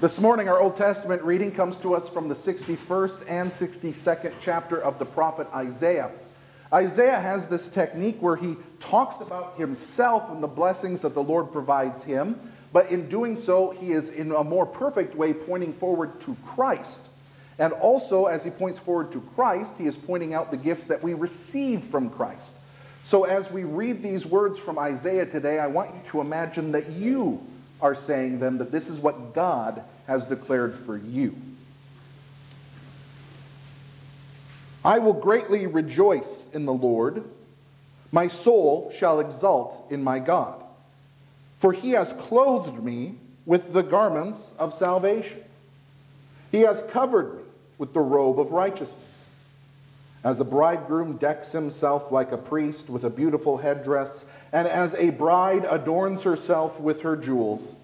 This morning, our Old Testament reading comes to us from the 61st and 62nd chapter of the prophet Isaiah. Isaiah has this technique where he talks about himself and the blessings that the Lord provides him, but in doing so, he is in a more perfect way pointing forward to Christ. And also, as he points forward to Christ, he is pointing out the gifts that we receive from Christ. So, as we read these words from Isaiah today, I want you to imagine that you are saying them, that this is what God has declared for you. I will greatly rejoice in the Lord. My soul shall exult in my God. For he has clothed me with the garments of salvation. He has covered me with the robe of righteousness. As a bridegroom decks himself like a priest with a beautiful headdress, and as a bride adorns herself with her jewels.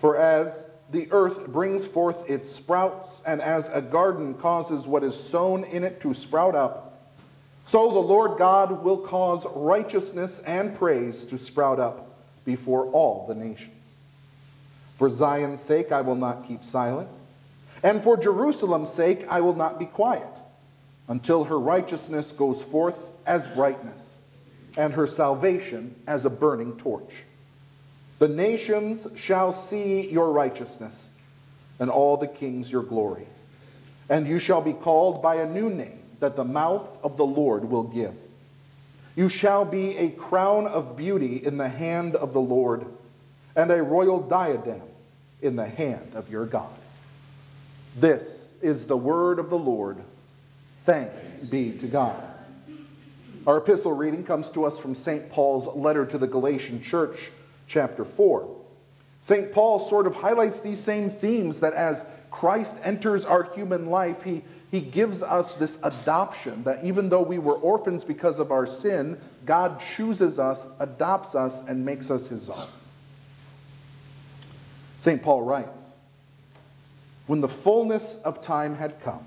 For as the earth brings forth its sprouts, and as a garden causes what is sown in it to sprout up, so the Lord God will cause righteousness and praise to sprout up before all the nations. For Zion's sake, I will not keep silent, and for Jerusalem's sake, I will not be quiet, until her righteousness goes forth as brightness, and her salvation as a burning torch. The nations shall see your righteousness, and all the kings your glory. And you shall be called by a new name that the mouth of the Lord will give. You shall be a crown of beauty in the hand of the Lord, and a royal diadem in the hand of your God. This is the word of the Lord. Thanks be to God. Our epistle reading comes to us from St. Paul's letter to the Galatian church chapter 4. St. Paul sort of highlights these same themes that as Christ enters our human life, he, he gives us this adoption that even though we were orphans because of our sin, God chooses us, adopts us, and makes us his own. St. Paul writes When the fullness of time had come,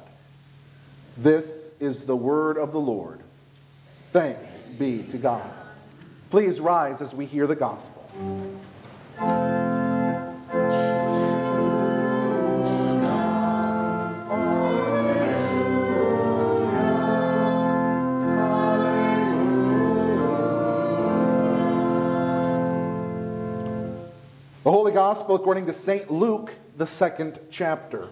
This is the word of the Lord. Thanks be to God. Please rise as we hear the gospel. The Holy Gospel according to St. Luke, the second chapter.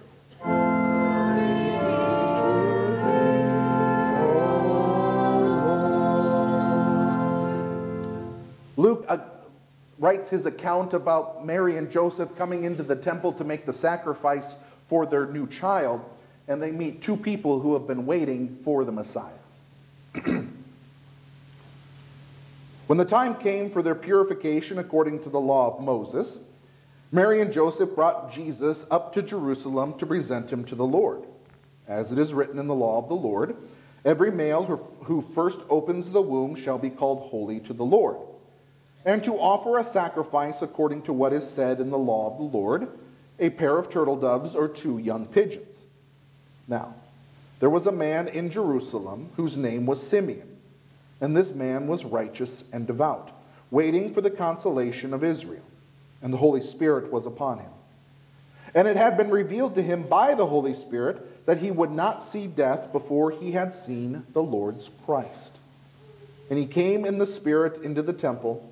Writes his account about Mary and Joseph coming into the temple to make the sacrifice for their new child, and they meet two people who have been waiting for the Messiah. when the time came for their purification according to the law of Moses, Mary and Joseph brought Jesus up to Jerusalem to present him to the Lord. As it is written in the law of the Lord, every male who first opens the womb shall be called holy to the Lord and to offer a sacrifice according to what is said in the law of the Lord a pair of turtle doves or two young pigeons. Now, there was a man in Jerusalem whose name was Simeon, and this man was righteous and devout, waiting for the consolation of Israel, and the Holy Spirit was upon him. And it had been revealed to him by the Holy Spirit that he would not see death before he had seen the Lord's Christ. And he came in the Spirit into the temple.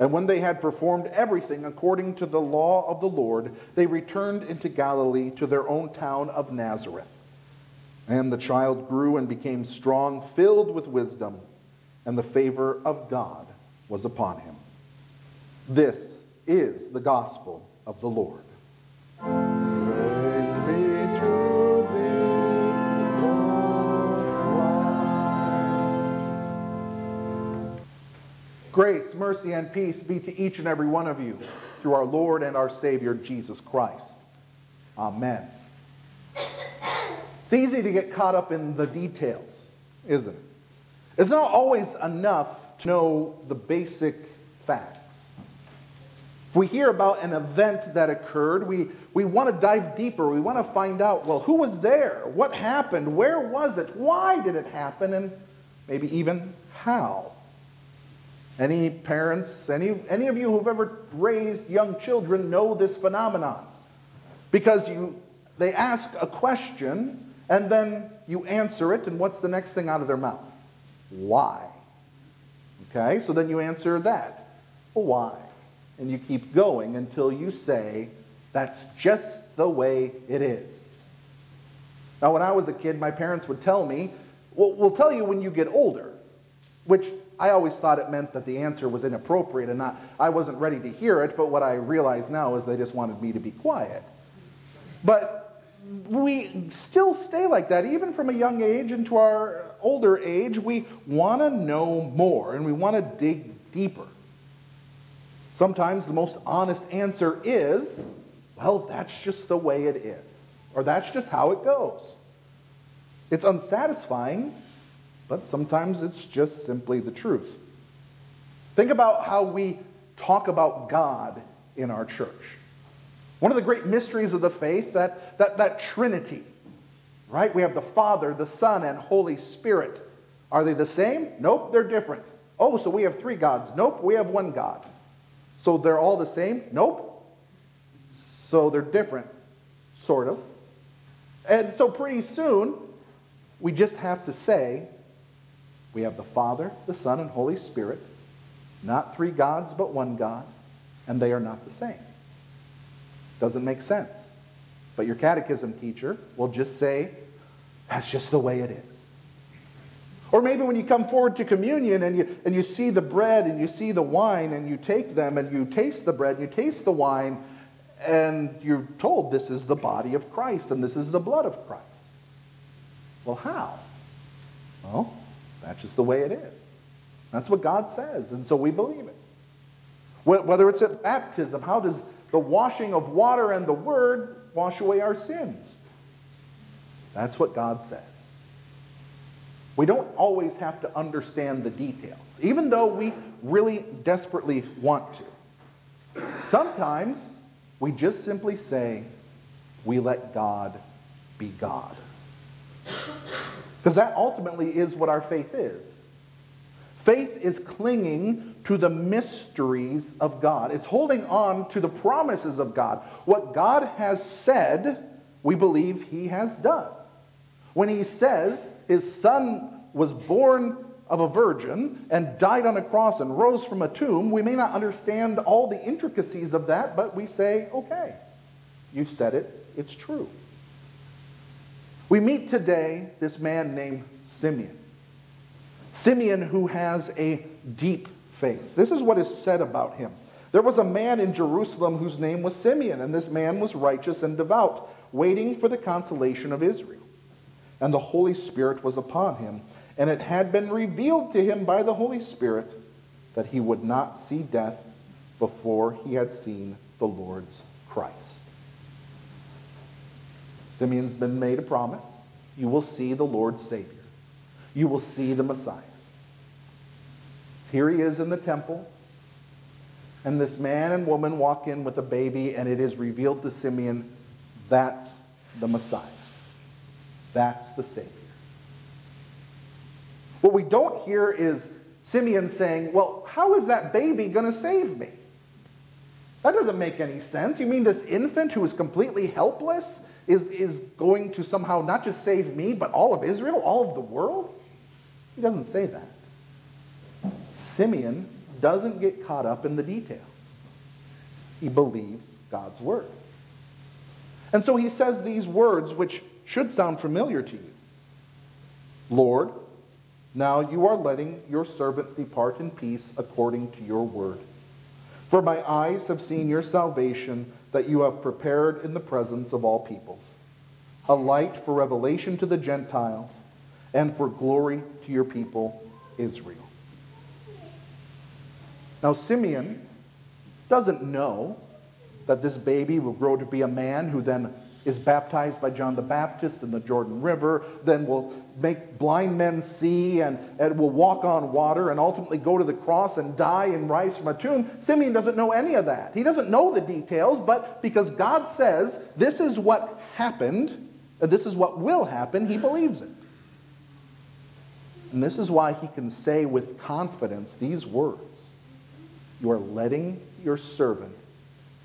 And when they had performed everything according to the law of the Lord, they returned into Galilee to their own town of Nazareth. And the child grew and became strong, filled with wisdom and the favor of God was upon him. This is the gospel of the Lord. Grace, mercy, and peace be to each and every one of you through our Lord and our Savior Jesus Christ. Amen. It's easy to get caught up in the details, isn't it? It's not always enough to know the basic facts. If we hear about an event that occurred, we, we want to dive deeper. We want to find out well, who was there? What happened? Where was it? Why did it happen? And maybe even how. Any parents, any, any of you who've ever raised young children know this phenomenon. Because you, they ask a question and then you answer it, and what's the next thing out of their mouth? Why? Okay, so then you answer that. Well, why? And you keep going until you say, that's just the way it is. Now, when I was a kid, my parents would tell me, well, we'll tell you when you get older, which I always thought it meant that the answer was inappropriate and not, I wasn't ready to hear it, but what I realize now is they just wanted me to be quiet. But we still stay like that, even from a young age into our older age, we want to know more and we want to dig deeper. Sometimes the most honest answer is, well, that's just the way it is, or that's just how it goes. It's unsatisfying, but sometimes it's just simply the truth. Think about how we talk about God in our church. One of the great mysteries of the faith, that, that, that Trinity, right? We have the Father, the Son, and Holy Spirit. Are they the same? Nope, they're different. Oh, so we have three gods. Nope, we have one God. So they're all the same? Nope. So they're different, sort of. And so pretty soon, we just have to say we have the Father, the Son, and Holy Spirit, not three gods, but one God, and they are not the same. Doesn't make sense. But your catechism teacher will just say, that's just the way it is. Or maybe when you come forward to communion and you, and you see the bread and you see the wine and you take them and you taste the bread and you taste the wine and you're told this is the body of Christ and this is the blood of Christ. Well, how? Well, that's just the way it is. That's what God says, and so we believe it. Whether it's at baptism, how does the washing of water and the word wash away our sins. That's what God says. We don't always have to understand the details, even though we really desperately want to. Sometimes we just simply say, we let God be God. Because that ultimately is what our faith is. Faith is clinging to the mysteries of God. It's holding on to the promises of God. What God has said, we believe he has done. When he says his son was born of a virgin and died on a cross and rose from a tomb, we may not understand all the intricacies of that, but we say, okay, you said it, it's true. We meet today this man named Simeon. Simeon, who has a deep faith. This is what is said about him. There was a man in Jerusalem whose name was Simeon, and this man was righteous and devout, waiting for the consolation of Israel. And the Holy Spirit was upon him. and it had been revealed to him by the Holy Spirit that he would not see death before he had seen the Lord's Christ. Simeon's been made a promise. You will see the Lord's Savior. You will see the Messiah. Here he is in the temple, and this man and woman walk in with a baby, and it is revealed to Simeon that's the Messiah. That's the Savior. What we don't hear is Simeon saying, Well, how is that baby going to save me? That doesn't make any sense. You mean this infant who is completely helpless is, is going to somehow not just save me, but all of Israel, all of the world? He doesn't say that. Simeon doesn't get caught up in the details. He believes God's word. And so he says these words, which should sound familiar to you Lord, now you are letting your servant depart in peace according to your word. For my eyes have seen your salvation that you have prepared in the presence of all peoples, a light for revelation to the Gentiles and for glory to your people, Israel. Now, Simeon doesn't know that this baby will grow to be a man who then is baptized by John the Baptist in the Jordan River, then will make blind men see and, and will walk on water and ultimately go to the cross and die and rise from a tomb. Simeon doesn't know any of that. He doesn't know the details, but because God says this is what happened, and this is what will happen, he believes it. And this is why he can say with confidence these words You are letting your servant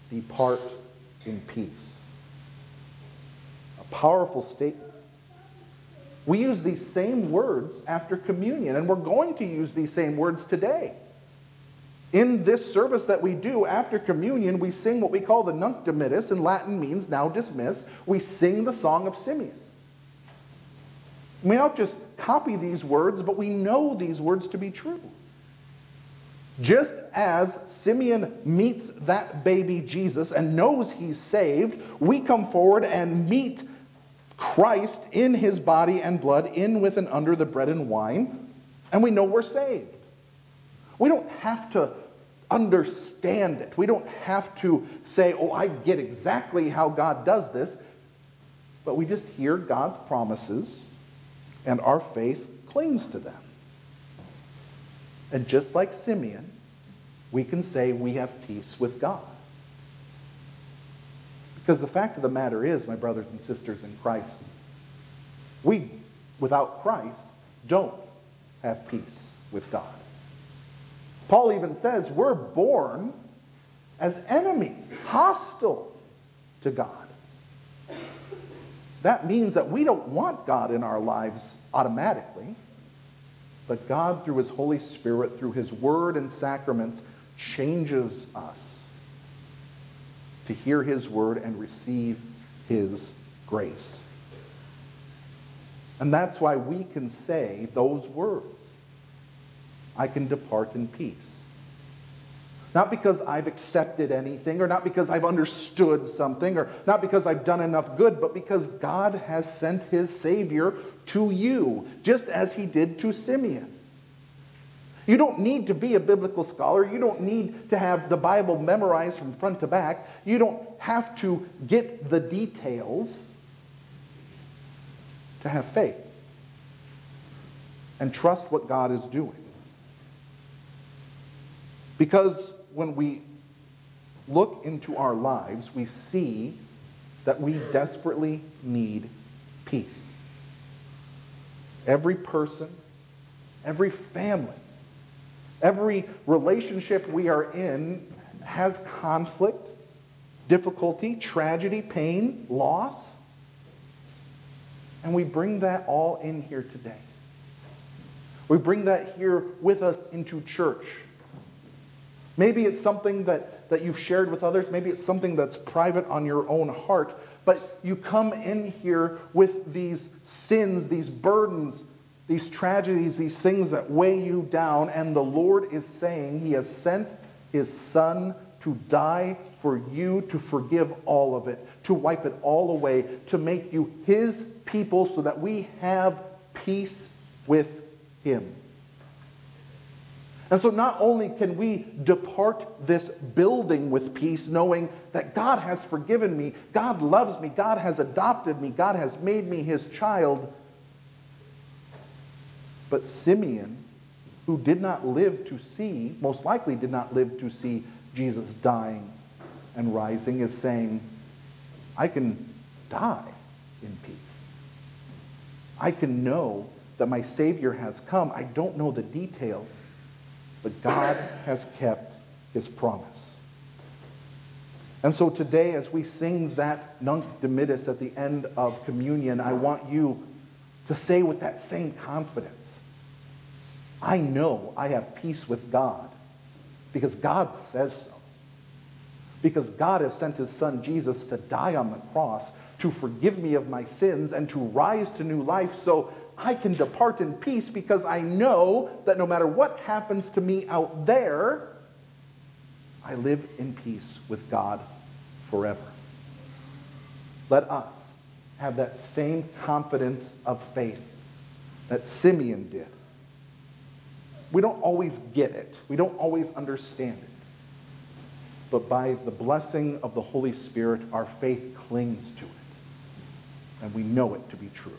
depart in peace powerful statement. We use these same words after communion, and we're going to use these same words today. In this service that we do after communion, we sing what we call the Nunc Dimittis, in Latin means now dismiss. We sing the Song of Simeon. We don't just copy these words, but we know these words to be true. Just as Simeon meets that baby Jesus and knows he's saved, we come forward and meet Christ in his body and blood, in with and under the bread and wine, and we know we're saved. We don't have to understand it. We don't have to say, oh, I get exactly how God does this. But we just hear God's promises, and our faith clings to them. And just like Simeon, we can say we have peace with God. Because the fact of the matter is, my brothers and sisters in Christ, we, without Christ, don't have peace with God. Paul even says we're born as enemies, hostile to God. That means that we don't want God in our lives automatically, but God, through His Holy Spirit, through His Word and sacraments, changes us to hear his word and receive his grace. And that's why we can say those words I can depart in peace. Not because I've accepted anything, or not because I've understood something, or not because I've done enough good, but because God has sent his Savior to you, just as he did to Simeon. You don't need to be a biblical scholar. You don't need to have the Bible memorized from front to back. You don't have to get the details to have faith and trust what God is doing. Because when we look into our lives, we see that we desperately need peace. Every person, every family, Every relationship we are in has conflict, difficulty, tragedy, pain, loss. And we bring that all in here today. We bring that here with us into church. Maybe it's something that, that you've shared with others. Maybe it's something that's private on your own heart. But you come in here with these sins, these burdens, these tragedies, these things that weigh you down, and the Lord is saying He has sent His Son to die for you, to forgive all of it, to wipe it all away, to make you His people so that we have peace with him. And so, not only can we depart this building with peace, knowing that God has forgiven me, God loves me, God has adopted me, God has made me his child, but Simeon, who did not live to see, most likely did not live to see Jesus dying and rising, is saying, I can die in peace. I can know that my Savior has come. I don't know the details but God has kept his promise. And so today, as we sing that Nunc Dimittis at the end of communion, I want you to say with that same confidence I know I have peace with God because God says so. Because God has sent his son Jesus to die on the cross to forgive me of my sins and to rise to new life. So I can depart in peace because I know that no matter what happens to me out there, I live in peace with God forever. Let us have that same confidence of faith that Simeon did. We don't always get it, we don't always understand it. But by the blessing of the Holy Spirit, our faith clings to it. And we know it to be true.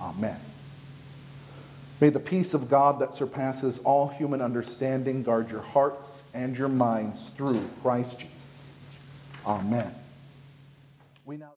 Amen. May the peace of God that surpasses all human understanding guard your hearts and your minds through Christ Jesus. Amen. We now